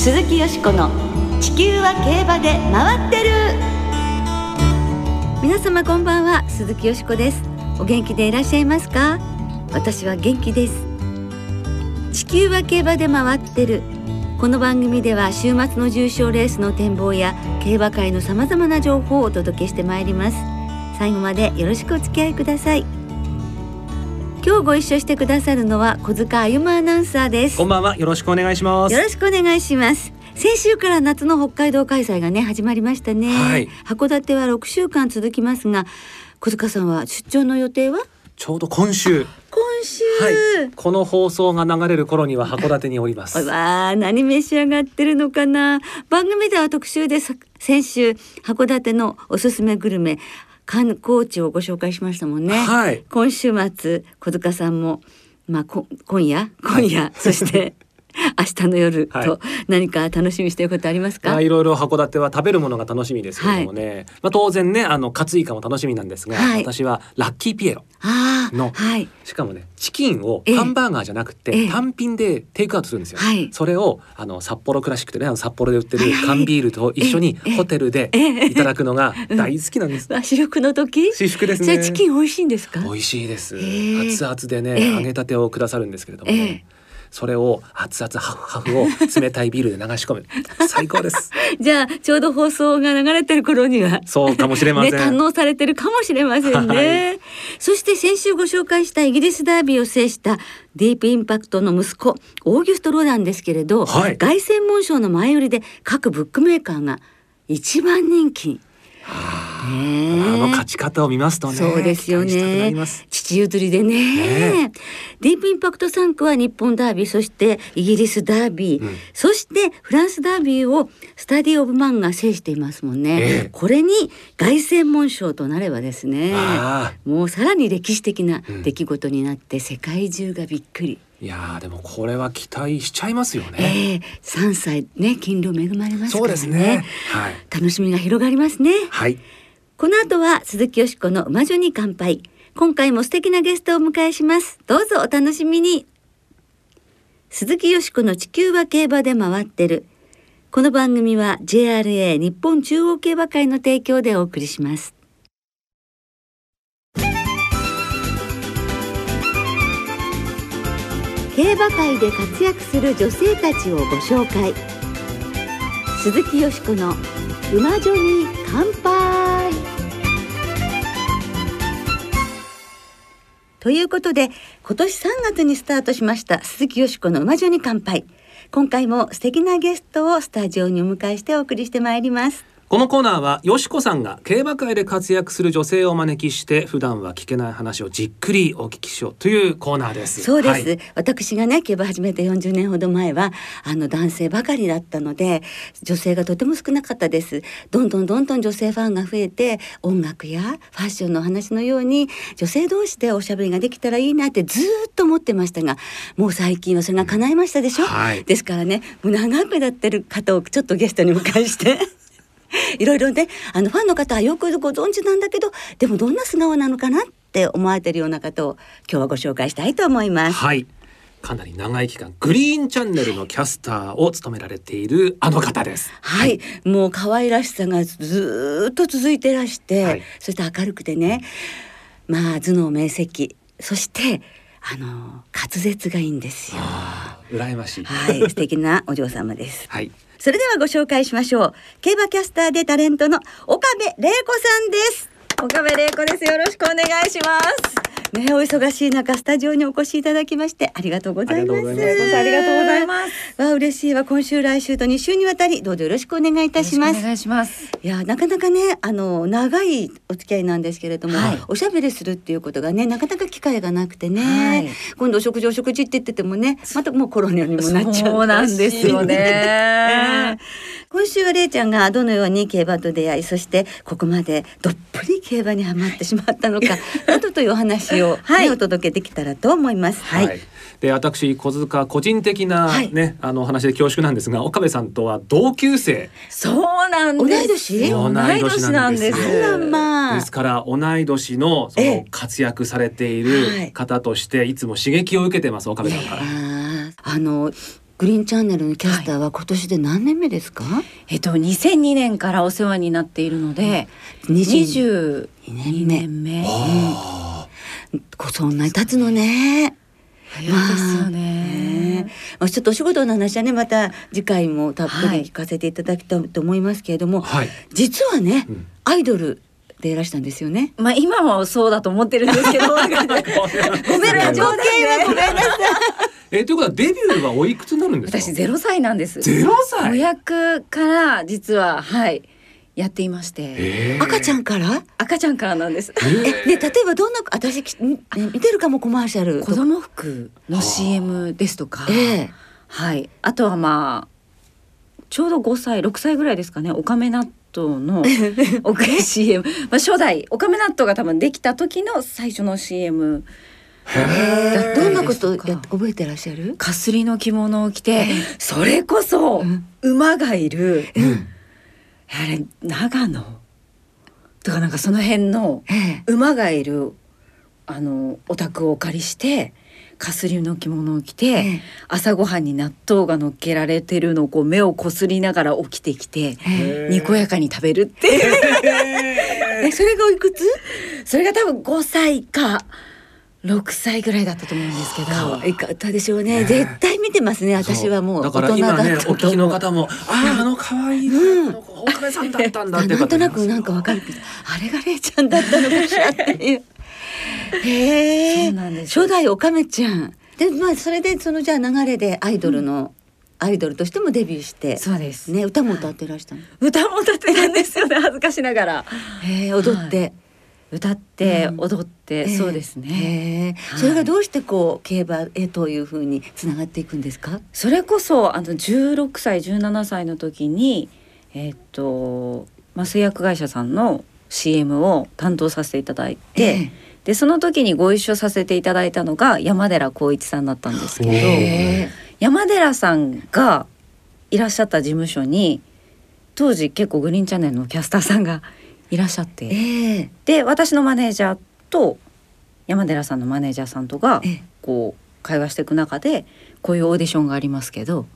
鈴木よしこの地球は競馬で回ってる。皆様こんばんは鈴木よしこです。お元気でいらっしゃいますか？私は元気です。地球は競馬で回ってる。この番組では週末の重賞レースの展望や競馬界のさまざまな情報をお届けしてまいります。最後までよろしくお付き合いください。今日ご一緒してくださるのは小塚あゆまアナウンサーです。こんばんは。よろしくお願いします。よろしくお願いします。先週から夏の北海道開催がね始まりましたね、はい。函館は6週間続きますが小塚さんは出張の予定は？ちょうど今週。今週、はい。この放送が流れる頃には函館におります。うわあ何召し上がってるのかな。番組では特集でさ先週函館のおすすめグルメ観光地をご紹介しましたもんね、はい。今週末小塚さんもまあこ今夜？今夜、そして 明日の夜はい。と何か楽しみにしていることありますか、まあいろいろ函館は食べるものが楽しみですけれどもね、まあ当然ねあのカツイカも楽しみなんですが、はい。私はラッキーピエロのはい。しかもねチキンをええ。ハンバーガーじゃなくて、ええ。単品でテイクアウトするんですよ、はい。それをあの札幌クラシックでねあの札幌で売ってるはい。はい缶ビールと一緒にええホテルでええいただくのが大好きなんです、あ私服の時？私服ですじゃねあチキン美味しいんですか？美味しいです、ええ熱々でね、ええ。揚げたてをくださるんですけれどもね、それを熱々ハフハフを冷たいビールで流し込む。最高です。じゃあちょうど放送が流れてる頃には。そうかもしれません、ね、堪能されてるかもしれませんね、はそして先週ご紹介したイギリスダービーを制したディープインパクトの息子オーギュスト・ロダンですけれど、はい。凱旋門賞の前売りで各ブックメーカーが一番人気あの勝ち方を見ますとねそうですよね。父譲りでね。ねディープインパクト3区は日本ダービーそしてイギリスダービー、うん。そしてフランスダービーをスタディ・オブ・マンが制していますもんね、ええ。これに凱旋門賞となればですねあ。もうさらに歴史的なうん。出来事になって世界中がびっくり、いやーでもこれは期待しちゃいますよね、ええ3歳ね勤労恵まれますからねそうですねはい楽しみが広がりますねはいこの後は鈴木よしこの馬女に乾杯。今回も素敵なゲストをお迎えします。どうぞお楽しみに。鈴木よしこの地球は競馬で回ってる。この番組は JRA 日本中央競馬会の提供でお送りします。競馬界で活躍する女性たちをご紹介。鈴木よしこの馬女に乾杯。ということで今年3月にスタートしました鈴木よしこの馬女に乾杯。今回も素敵なゲストをスタジオにお迎えしてお送りしてまいります。このコーナーはよしこさんが競馬界で活躍する女性をお招きして普段は聞けない話をじっくりお聞きしようというコーナーです。そうです、はい。私がね競馬始めて40年ほど前はあの男性ばかりだったので女性がとても少なかったです。どんどんどんどん女性ファンが増えて音楽やファッションの話のように女性同士でおしゃべりができたらいいなってずーっと思ってましたがもう最近はそれが叶いましたでしょ、はい。ですからねもう長くなってる方をちょっとゲストに迎えして いろいろねあのファンの方はよくご存知なんだけどでもどんな素顔なのかなって思われてるような方を今日はご紹介したいと思います。はい。かなり長い期間グリーンチャンネルのキャスターを務められているあの方です。はい、もう可愛らしさがずーっと続いてらして、はい。そして明るくてねまあ頭脳明晰。そしてあの滑舌がいいんですよ。羨ましい。はい、素敵なお嬢様です。はいそれではご紹介しましょう。競馬キャスターでタレントの岡部玲子さんです。岡部玲子です。よろしくお願いします。ね、お忙しい中スタジオにお越しいただきましてありがとうございます。ありがとうございますありがとうざいます。わあ嬉しいわ今週来週と2週にわたりどうぞよろしくお願いいたします。お願いします。いやなかなかねあの長いお付き合いなんですけれども、はいおしゃべりするっていうことがねなかなか機会がなくてね、はい今度お食事お食事って言っててもねまたもうコロナにもなっちゃうそうなんですよね。今週はれいちゃんがどのように競馬と出会いそしてここまでどっぷり競馬にはまってしまったのか などというお話を、ねはいお届けできたらと思います。はい、で私小塚個人的なはい。ね、あのお話で恐縮なんですが岡部さんとは同級生。そうなんです。同い年？同い年なんです。です。から同い年のそええ。の活躍されていはい。る方としていつも刺激を受けてます岡部さんから。あのグリーンチャンネルのキャスターは今年で何年目ですか、えっと2002年からお世話になっているので、22 22年目。こそんなに経つのね。早いですよね。まあ、ちょっとお仕事の話はねまた次回もたっぷり聞かせていただきたいと思いますけれども、はい。実はね、うんアイドルでいらしたんですよね。まあ今もそうだと思ってるんですけど、ごめんなさいごめんなさい。えということはデビューはおいくつになるんですか？私ゼロ歳なんです。ゼロ子歳。役から実ははいやっていまして、え。ー赤ちゃんから？赤ちゃんからなんです。え。で例えばどんな私見てるかもコマーシャル子供服の CM ですとか、ええ。はい、あとはまあちょうど5歳6歳ぐらいですかね。おかめ納豆のおか CM、まあ、初代。おかめ納豆が多分できた時の最初の CM え。ーどんなこと覚えてらっしゃる？かすりの着物を着てそれこそ馬がいる、あれ長野？とかなんかその辺のええ。馬がいるあのお宅をお借りしてかすりの着物を着て、ええ。朝ごはんに納豆が乗っけられてるのをこう目をこすりながら起きてきて、えにこやかに食べるっていう。え それがおいくつ？それが多分5歳か6歳ぐらいだったと思うんですけど可愛かったでしょうね。絶対見てますね私はもう。だか大人だら今ねお聞きの方もあああの可愛いうん。あの子おかめさんだったんだってなんとなくなんかわかるあれがれいちゃんだったのかしらってい うへえ初代おかめちゃん。でまあそれでそのじゃあ流れでアイドルの、アイドルとしてもデビューしてそうです、ね歌も歌ってらしたの？歌も歌ってたんですよね恥ずかしながら。へえ踊って、歌ってうん。踊って、そうですね。へえ。それがどうしてこう競馬へというふうにつながっていくんですか？それこそあの16歳17歳の時にえーっと、まあ、製薬会社さんの CM を担当させていただいて、ええ。でその時にご一緒させていただいたのが山寺宏一さんだったんですけどおー。へ山寺さんがいらっしゃった事務所に当時結構グリーンチャンネルのキャスターさんがいらっしゃって、ええで私のマネージャーと山寺さんのマネージャーさんとがええこう会話していく中でこういうオーディションがありますけど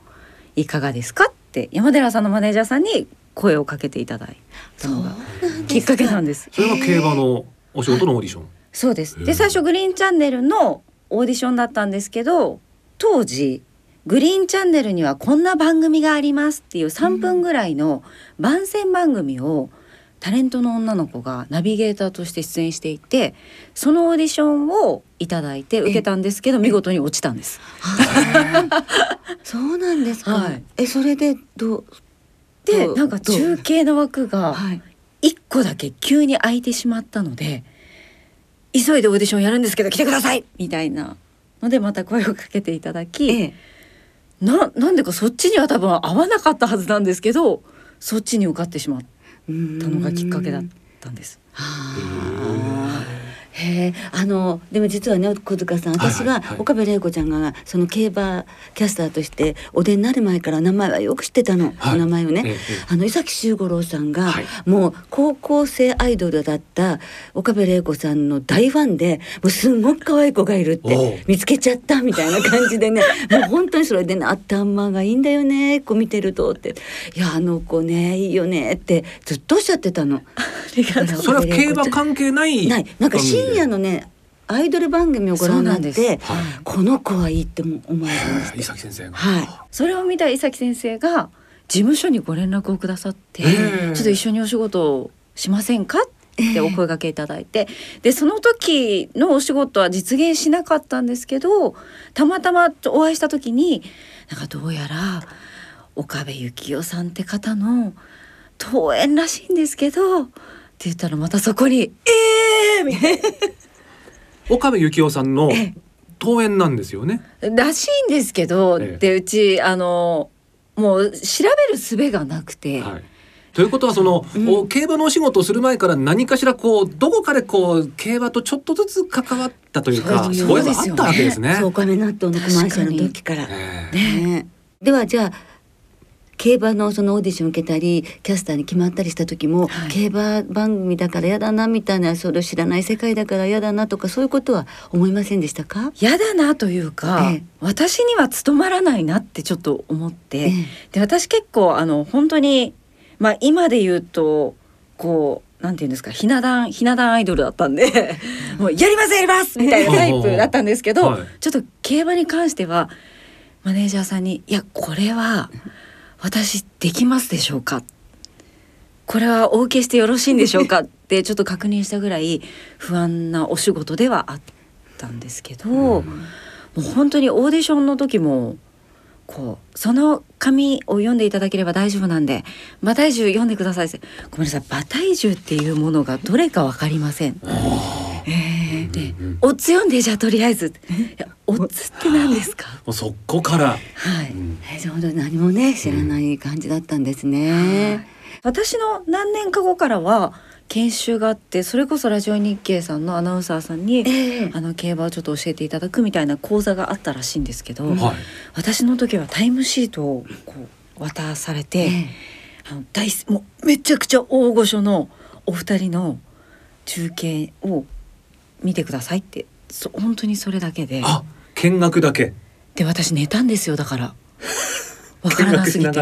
いかがですかって山寺さんのマネージャーさんに声をかけていただいたのがきっかけなんです。それが競馬のお仕事のオーディション？そうです。で最初グリーンチャンネルのオーディションだったんですけど当時グリーンチャンネルにはこんな番組がありますっていう3分ぐらいの番宣番組をタレントの女の子がナビゲーターとして出演していてそのオーディションをいただいて受けたんですけど見事に落ちたんです。そうなんですか、はい。えそれでどう？でなんか中継の枠がはい。1個だけ急に空いてしまったので急いでオーディションやるんですけど来てください！みたいなのでまた声をかけていただき、ええ。ななんでかそっちには多分合わなかったはずなんですけどそっちに受かってしまったのがきっかけだったんです。はあへえあのでも実はね小塚さんはい私が岡部玲子ちゃんがその競馬キャスターとしてお出になる前から名前はよく知ってたの、はい。お名前をね、ええええ。あの伊崎修五郎さんが、はい。もう高校生アイドルだった岡部玲子さんの大ファンでもうすんごく可愛い子がいるって見つけちゃったみたいな感じでね もう本当にそれでね頭がいいんだよねこう見てるとって。いやあの子ねいいよねってずっとおっしゃってたの。りがとうそれは競馬関係ない。ない。なんか？深夜のねアイドル番組をご覧になってこの子はいいっても思われるんです伊崎先生が。はい。それを見た伊崎先生が事務所にご連絡をくださって、ええ。ちょっと一緒にお仕事をしませんか？ってお声掛けいただいて、でその時のお仕事は実現しなかったんですけどたまたまお会いした時になんかどうやら岡部幸雄さんって方の登園らしいんですけどって言ったらまたそこに「ええー!」みたい岡部幸雄さんの登園なんですよね。ならしいんですけど、ええでうちあのもう調べる術がなくて。はい。ということはその、お競馬のお仕事をする前から何かしらこうどこかでこう競馬とちょっとずつ関わったというかそういうのがあったわけですね。そうお金納豆のコマーシャルの時から。ええねではじゃあ競馬のそのオーディション受けたりキャスターに決まったりした時も、はい。競馬番組だから嫌だなみたいなそれを知らない世界だから嫌だなとかそういうことは思いませんでしたか、嫌だなというか、ええ。私には務まらないなってちょっと思って、ええ。で私結構あの本当にまあ今で言うとこうなんていうんですかひな壇ひな壇アイドルだったんで もうやりますやりますみたいなタイプだったんですけど、はい。ちょっと競馬に関してはマネージャーさんに「いやこれは私できますでしょうか?」これはお受けしてよろしいんでしょうか？ってちょっと確認したぐらい不安なお仕事ではあったんですけど、もう本当にオーディションの時もこうその紙を読んでいただければ大丈夫なんで馬体重読んでくださいごめんなさい馬体重っていうものがどれかわかりません。えーでオッズ読んでじゃあとりあえず。いやオッズって何ですか？もうそこから、はい、えーじゃあ本当に何もね知らない感じだったんですね。私の何年か後からは研修があってそれこそラジオ日経さんのアナウンサーさんに、ええ。あの競馬をちょっと教えていただくみたいな講座があったらしいんですけど、はい。私の時はタイムシートをこう渡されて、ええ。あの大すもうめちゃくちゃ大御所のお二人の中継を見てくださいってそ本当にそれだけで。あ見学だけ。で私寝たんですよだから。わか見らなすぎて。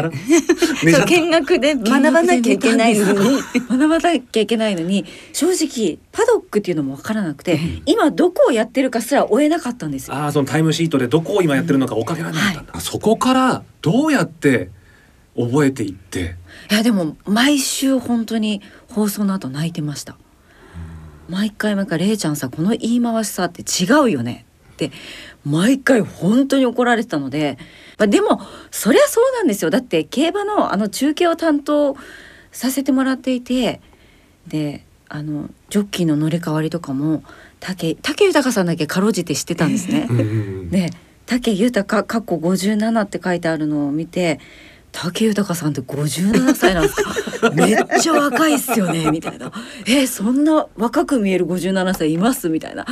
見学 で学ばなきゃいけないのに。学ばなきゃいけないのに正直パドックっていうのも分からなくて、今どこをやってるかすら追えなかったんですよ。ああそのタイムシートでどこを今やってるのか追っかけられなかったんだ、そこからどうやって覚えていって？いやでも毎週本当に放送の後泣いてました。毎回毎回「れいちゃんさこの言い回しさって違うよね」って毎回本当に怒られてたので、まあ、でもそりゃそうなんですよ。だって競馬のあの中継を担当させてもらっていて。であのジョッキーの乗り換わりとかも武武豊さんだけかろうじて知ってたんですね。で武豊かっこ57って書いてあるのを見て武豊さんって57歳なんですか？めっちゃ若いっすよねみたいな。えーそんな若く見える57歳います？みたいな。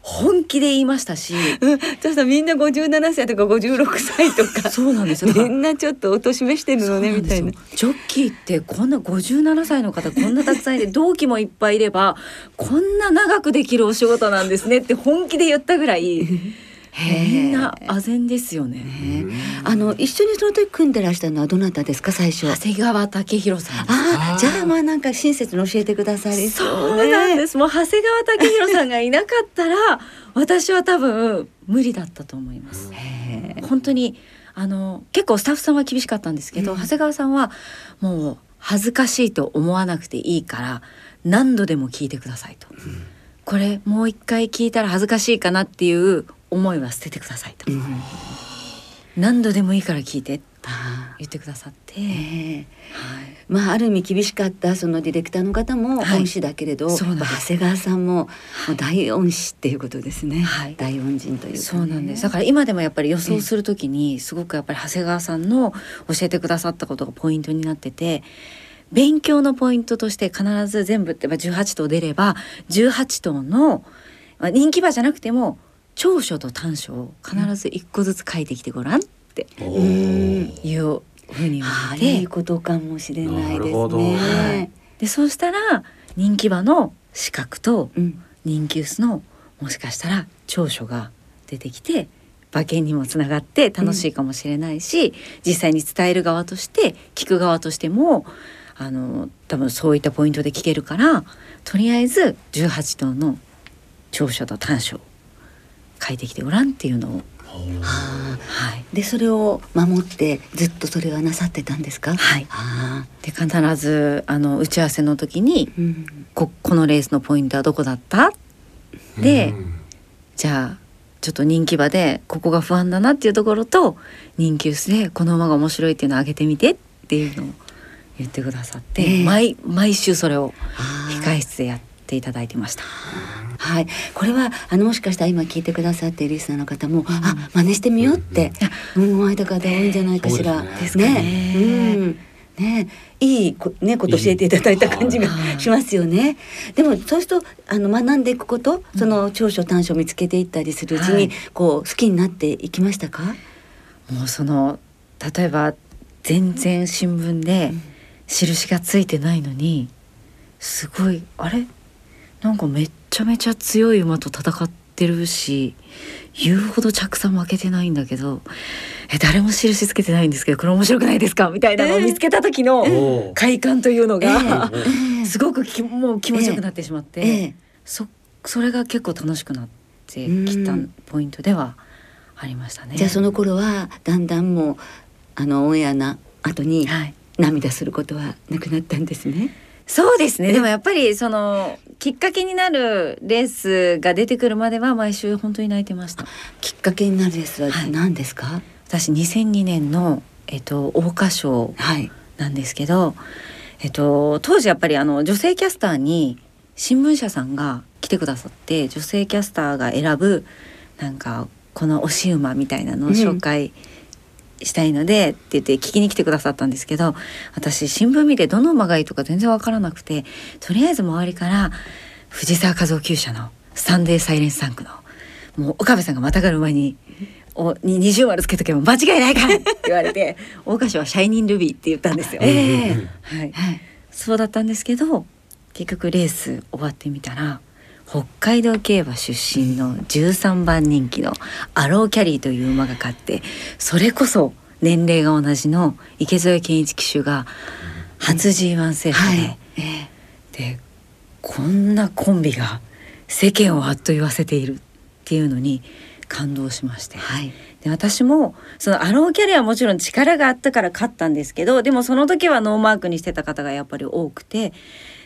本気で言いましたし。うん、そうそうみんな57歳とか56歳とか そうなんですよ。みんなちょっとお年めしてるのねみたいな。ジョッキーってこんな57歳の方こんなたくさんいて同期もいっぱいいればこんな長くできるお仕事なんですねって本気で言ったぐらいみんな唖然ですよね。ねあの一緒にその時組んでらしたのはどなたですか最初？長谷川武弘さんああじゃあまあなんか親切に教えてくださりそうなんです。もう長谷川武弘さんがいなかったら、私は多分無理だったと思います。本当にあの結構スタッフさんは厳しかったんですけど、うん長谷川さんはもう恥ずかしいと思わなくていいから何度でも聞いてくださいと。これもう一回聞いたら恥ずかしいかなっていう思いは捨ててくださいと。うん。何度でもいいから聞いて言ってくださって、ーええ。はい。まあある意味厳しかったそのディレクターの方もはい。恩師だけれど、そうなんです。まあ長谷川さんも大恩師っていうことですね、はい。大恩人というか、ね、そうなんです。だから今でもやっぱり予想するときにすごくやっぱり長谷川さんの教えてくださったことがポイントになってて勉強のポイントとして必ず全部ってまあ18頭出れば18頭のまあ人気馬じゃなくても長所と短所を必ず一個ずつ書いてきてごらんっていうふうに言われていいことかもしれないですね。はい。でそうしたら人気馬の資格とうん。人気薄のもしかしたら長所が出てきて馬券にもつながって楽しいかもしれないし、実際に伝える側として聞く側としてもあの多分そういったポイントで聞けるからとりあえず18頭の長所と短所を書いてきてごらんっていうのを、あはい、ーでそれを守ってずっとそれはなさってたんですか？はい。あで必ずあの打ち合わせの時にーうん。ここのレースのポイントはどこだった？でうんじゃあちょっと人気馬でここが不安だなっていうところと人気薄でこの馬が面白いっていうのを挙げてみてっていうのを言ってくださって、ええ。毎毎週それを控室でやっていただいてました。はい、これはあのもしかしたら今聞いてくださっているリスナーの方も、あ真似してみようって思われた方多いんじゃないかしら。ですね。ね。うん。ね。いいこねこと教えていただいた感じがはいしますよね。でもそうするとあの学んでいくこと、その長所短所を見つけていったりするうちに、はい。こう好きになっていきましたか？もうその例えば全然新聞で印がついてないのにすごいあれ？なんかめっちゃめちゃ強い馬と戦ってるし言うほど着差負けてないんだけどえ誰も印つけてないんですけどこれ面白くないですか？みたいなのを見つけた時の快感というのが、ええ。すごくきもう気持ちよくなってしまって、ええ。そそれが結構楽しくなってきたうん。ポイントではありましたね。じゃあその頃はだんだんもうあのオンエアな後にはい。涙することはなくなったんですね。そうですね。でもやっぱりそのきっかけになるレースが出てくるまでは毎週本当に泣いてましたきっかけになるレースははい何ですか？私2002年の、えっと、桜花賞はい。なんですけど、えっと、当時やっぱりあの女性キャスターに新聞社さんが来てくださって女性キャスターが選ぶなんかこの推し馬みたいなのを紹介したいので、って言って聞きに来てくださったんですけど私新聞見てどの馬がいいとか全然わからなくてとりあえず周りから藤沢和夫厩舎のサンデーサイレンスタンクのもう岡部さんがまたがる馬に。おに二重丸つけとけば間違いないからって言われて桜花賞はシャイニンルビーって言ったんですよ。ええはい、はい。そうだったんですけど結局レース終わってみたら北海道競馬出身の13番人気のアローキャリーという馬が勝ってそれこそ年齢が同じの池添健一騎手が初 G1 制覇で、はい。ええでこんなコンビが世間をあっと言わせているっていうのに感動しまして。はい。で私もそのアローキャリーはもちろん力があったから勝ったんですけどでもその時はノーマークにしてた方がやっぱり多くて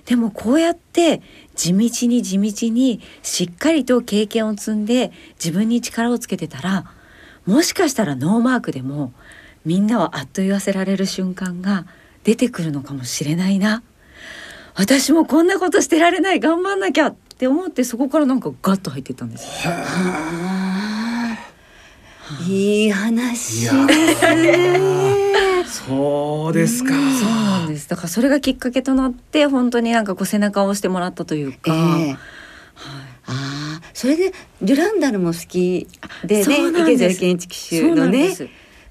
でもこうやって地道に地道にしっかりと経験を積んで自分に力をつけてたらもしかしたらノーマークでもみんなをあっと言わせられる瞬間が出てくるのかもしれないな私もこんなことしてられない頑張んなきゃって思ってそこからなんかガッと入ってたんですよ。いい話いです。そうですか。そうなんです。だからそれがきっかけとなって本当になんかこう背中を押してもらったというえか、えああ、それでデュランダルも好きでそうね、池なんです添健一騎手そうなのね。んです。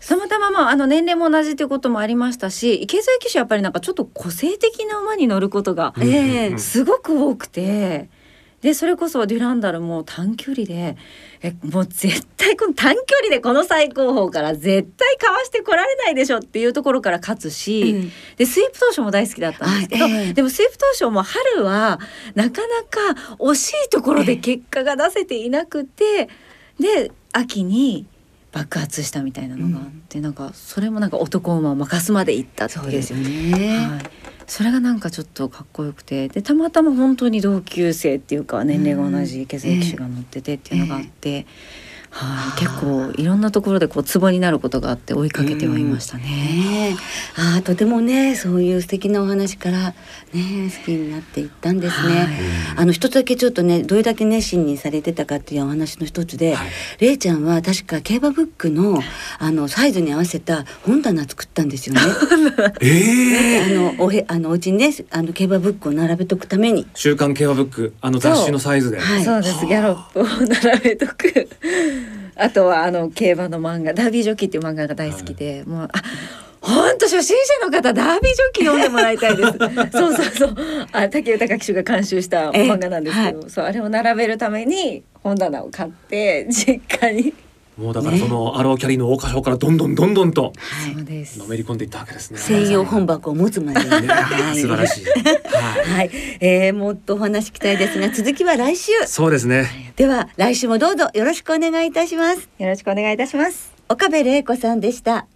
たまたままああの年齢も同じということもありましたし池添騎手やっぱりなんかちょっと個性的な馬に乗ることがうんうんうんええすごく多くて。でそれこそデュランダルも短距離でえもう絶対この短距離でこの最高峰から絶対かわしてこられないでしょっていうところから勝つし、うん。でスイープ投手も大好きだったんですけど、はい。ええ。でもスイープ投手も春はなかなか惜しいところで結果が出せていなくて、で秋に爆発したみたいなのがあって、なんかそれもなんか男馬を任すまでいったっていう。そうですよね。はい、それがなんかちょっとかっこよくてでたまたま本当に同級生っていうか年齢が同じ池添騎手が乗っててっていうのがあって、はい、結構いろんなところでこうツボになることがあって追いかけてはいましたね。ねえ、ああとてもねそういう素敵なお話からね好きになっていったんですね。はい。あの一つだけちょっとねどれだけ熱心にされてたかっていうお話の一つで、はい。れいちゃんは確か競馬ブックのあのサイズに合わせた本棚作ったんですよね。ええあのおへあのお家にねあの競馬ブックを並べとくために。週刊競馬ブックあの雑誌のサイズで。はい。そうです。ギャロップを並べとく あとはあの競馬の漫画「ダービージョッキー」っていう漫画が大好きで、もうあ本当初心者の方ダービージョッキー読んでもらいたいです。そうそうそう。あ竹豊騎手が監修した漫画なんですけど、そうあれを並べるために本棚を買って実家に、もうだからそのアローキャリーの桜花賞からどんどんどんどんとはい。のめり込んでいったわけですね。専用本箱を持つまでに。ね。はい。素晴らしい。はい。はい、えー、もっとお話聞きたいですが続きは来週。そうですね。では来週もどうぞよろしくお願いいたします。よろしくお願いいたします。岡部玲子さんでした。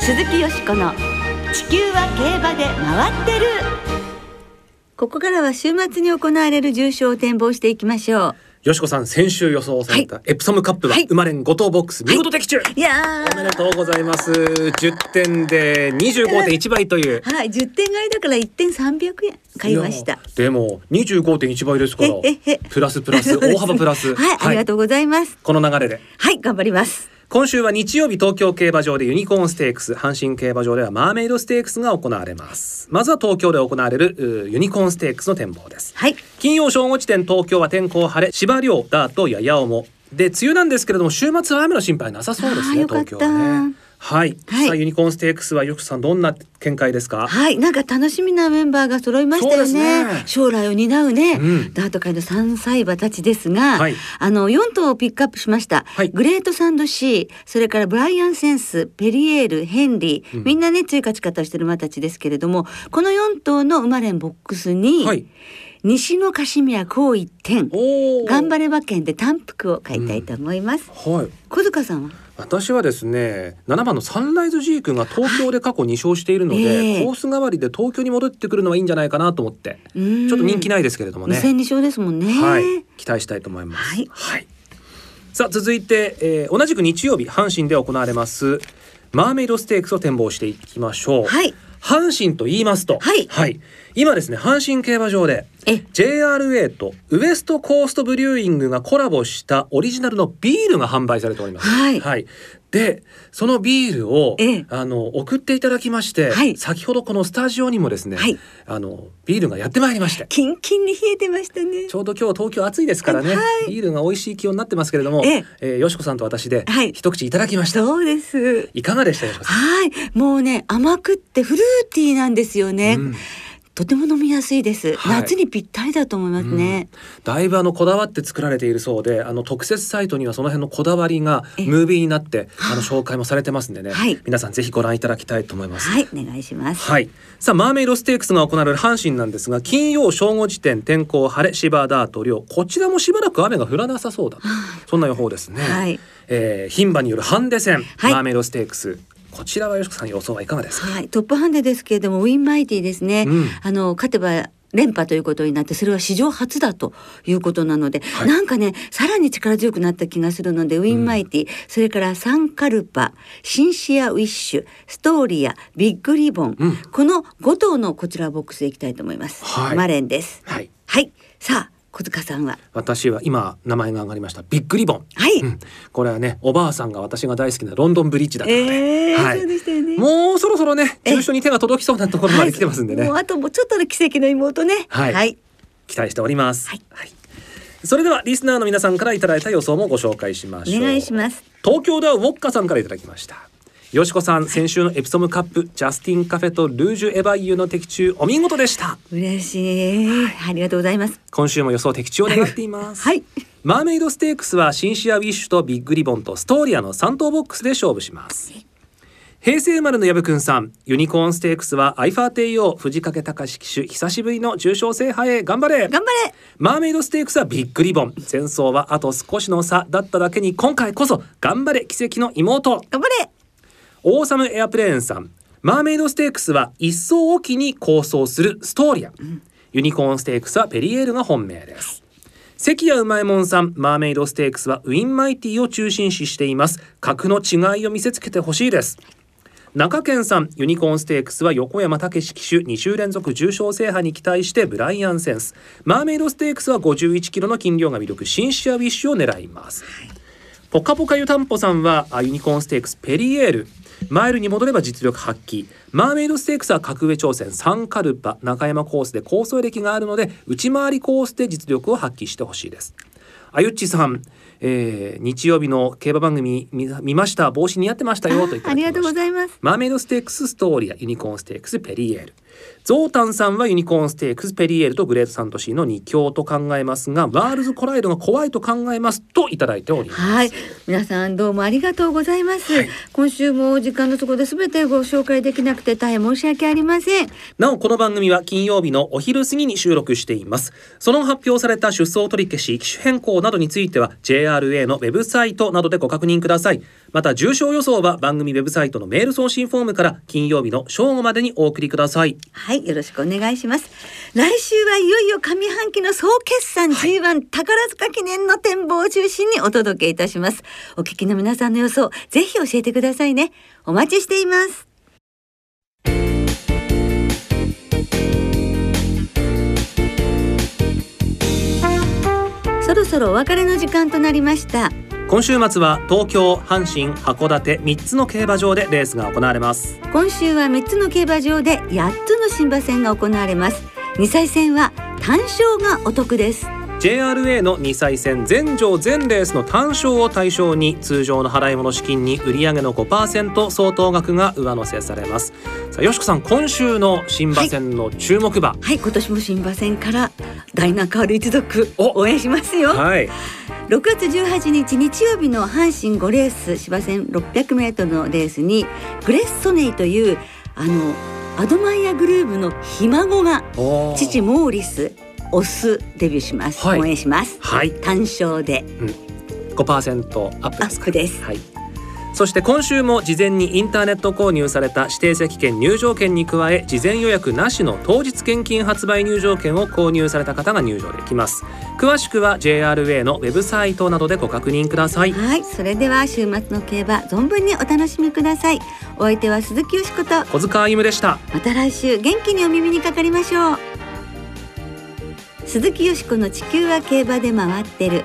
鈴木よしこの地球は競馬で回ってるここからは週末に行われる重賞を展望していきましょよしこさん先週予想されたエプソムカップははい。生まれん5等ボックス見事的中。うい。やおめでとうございます。10点で25.1倍という。はい10点買いだから1点300円買いました。やでも25.1倍ですから。プラスプラス 大幅プラス。はい、ありがとうございます。この流れで。はい頑張ります今週は日曜日東京競馬場でユニコーンステークス阪神競馬場ではマーメイドステークスが行われます。まずは東京で行われるユニコーンステークスの展望です。はい。金曜正午時点東京は天候晴れ芝涼ダートややおもで梅雨なんですけれども週末は雨の心配なさそうですね東京はねはい、はい。さあユニコーンステークスはよくさんどんな見解ですか？はい、なんか楽しみなメンバーが揃いましたよね。ね。将来を担うね、うん。ダート界の三歳馬たちですが、はい。あの4頭をピックアップしました。はい。グレートサンドシー、それからブライアンセンス、ペリエール、ヘンリー、うん。みんなね強い勝ち方をしてる馬たちですけれども、この4頭の馬連ボックスに、はい。西のカシミヤこう一点、頑張れ馬券で単服を買いたいと思います。はい小塚さんは私はですね7番のサンライズジークが東京で過去2勝しているので、ええ。コース代わりで東京に戻ってくるのはいいんじゃないかなと思ってちょっと人気ないですけれどもね。2戦2勝ですもんね。はい。期待したいと思います。はい。さあ続いて、えー同じく日曜日阪神で行われますマーメイドステークスを展望していきましょう、はい阪神と言いますと。はい。今ですね阪神競馬場でえ。JRA とウエストコーストブリューイングがコラボしたオリジナルのビールが販売されております。はいでそのビールを、ええあの送っていただきまして、はい先ほどこのスタジオにもですね、はいあのビールがやってまいりましてキンキンに冷えてましたね。ちょうど今日東京暑いですからね、はいビールが美味しい気温になってますけれども、ええーよしこさんと私ではい一口いただきました。そうです。いかがでした。はい、もうね甘くってフルーティーなんですよね。うんとても飲みやすいです、はい。夏にぴったりだと思いますね。だいぶあのこだわって作られているそうであの特設サイトにはその辺のこだわりがえムービーになってあの紹介もされてますんでね、はい。皆さんぜひご覧いただきたいと思います。はい、お願いします。はい、さあマーメイドステークスが行われる阪神なんですが金曜正午時点天候晴れ芝ダート量こちらもしばらく雨が降らなさそうだと。そんな予報ですね、はい。えー牝馬によるハンデ戦、はい。マーメイドステークスこちらは淑子さん予想はいかがですか、はい、トップハンデですけれどもウインマイティーですね。うん。あの勝てば連覇ということになってそれは史上初だということなので、はい。なんかねさらに力強くなった気がするのでウインマイティー、それからサンカルパシンシアウィッシュストーリアビッグリボン、うん。この5頭のこちらボックスでいきたいと思います。はい。マレンです。はい。はい、さあ小塚さんは？私は今名前が上がりました。ビッグリボン。はい、うん、これはねおばあさんが私が大好きなロンドンブリッジだった。ので、えーはい。そうね。もうそろそろねえ重賞に手が届きそうなところまで来てますんでね、はい。もうあともうちょっとの奇跡の妹ね。はい。はい、期待しております、はい。それではリスナーの皆さんからいただいた予想もご紹介しましょう。お願いします。東京ではウォッカさんからいただきましたよしこさん先週のエプソムカップジャスティンカフェとルージュエバイユの的中お見事でした嬉しい、ありがとうございます。今週も予想的中を願っていますはい。マーメイドステークスはシンシアウィッシュとビッグリボンとストーリアの3頭ボックスで勝負します平成生まれの矢部くんさんユニコーンステークスはアイファーテイオー藤懸貴志騎手久しぶりの重賞制覇へ頑張れ頑張れ。マーメイドステークスはビッグリボン前走はあと少しの差だっただけに今回こそ頑張れ奇跡の妹頑張れ。オーサムエアプレーンさん。マーメイドステークスは一走おきに好走するストーリア、ユニコーンステークスはペリエールが本命です。関谷うまいもんさんマーメイドステークスはウインマイティーを中心視しています。格の違いを見せつけてほしいです。中堅さんユニコーンステークスは横山武史騎手2週連続重賞制覇に期待してブライアンセンス。マーメイドステークスは51キロの斤量が魅力。シンシアウィッシュを狙います、ポカポカ湯たんぽさんはあユニコーンステークスペリエールマイルに戻れば実力発揮。マーメイドステークスは格上挑戦。サンカルパ中山コースで好走歴があるので内回りコースで実力を発揮してほしいです。あゆっちさん、えー、日曜日の競馬番組見見ました。帽子似合ってましたよ。と言ってありがとうございます。マーメイドステークスストーリアユニコーンステークスペリエールゾウタンさんはユニコーンステークスペリエールとグレートサンドシーの2強と考えますがワールズコライドが怖いと考えますといただいております。はい、皆さんどうもありがとうございます。はい。今週も時間のところで全てご紹介できなくて大変申し訳ありません。なおこの番組は金曜日のお昼過ぎに収録しています。その発表された出走取り消し機種変更などについては JRA のウェブサイトなどでご確認ください。また重賞予想は番組ウェブサイトのメール送信フォームから金曜日の正午までにお送りくださいはい、よろしくお願いします。来週はいよいよ上半期の総決算 G1 宝塚記念の展望を中心にお届けいたします。お聞きの皆さんの予想、ぜひ教えてくださいね。お待ちしています。そろそろお別れの時間となりました。今週末は東京阪神函館3つの競馬場でレースが行われます。今週は3つの競馬場で8つの新馬戦が行われます。2歳戦は単勝がお得です。JRA の2歳戦全場全レースの単勝を対象に通常の払い戻し金に売上の5%相当額が上乗せされます。さあよしこさん今週の新馬戦の注目馬。はい今年も新馬戦からダイナカール一族お応援しますよ。はい6月18日日曜日の阪神5レース芝線600メートルのレースにグレッソネイというあのアドマイヤグルーヴのひ孫が父モーリスオスデビューします、はい。応援します。はい。単勝で。5%アップアですか。ップです。はい。そして今週も事前にインターネット購入された指定席券入場券に加え事前予約なしの当日券金発売入場券を購入された方が入場できます。詳しくは JRA のウェブサイトなどでご確認ください。はいそれでは週末の競馬存分にお楽しみください。お相手は鈴木よしこと小塚歩夢でした。また来週元気にお耳にかかりましょう。鈴木よしこの地球は競馬で回ってる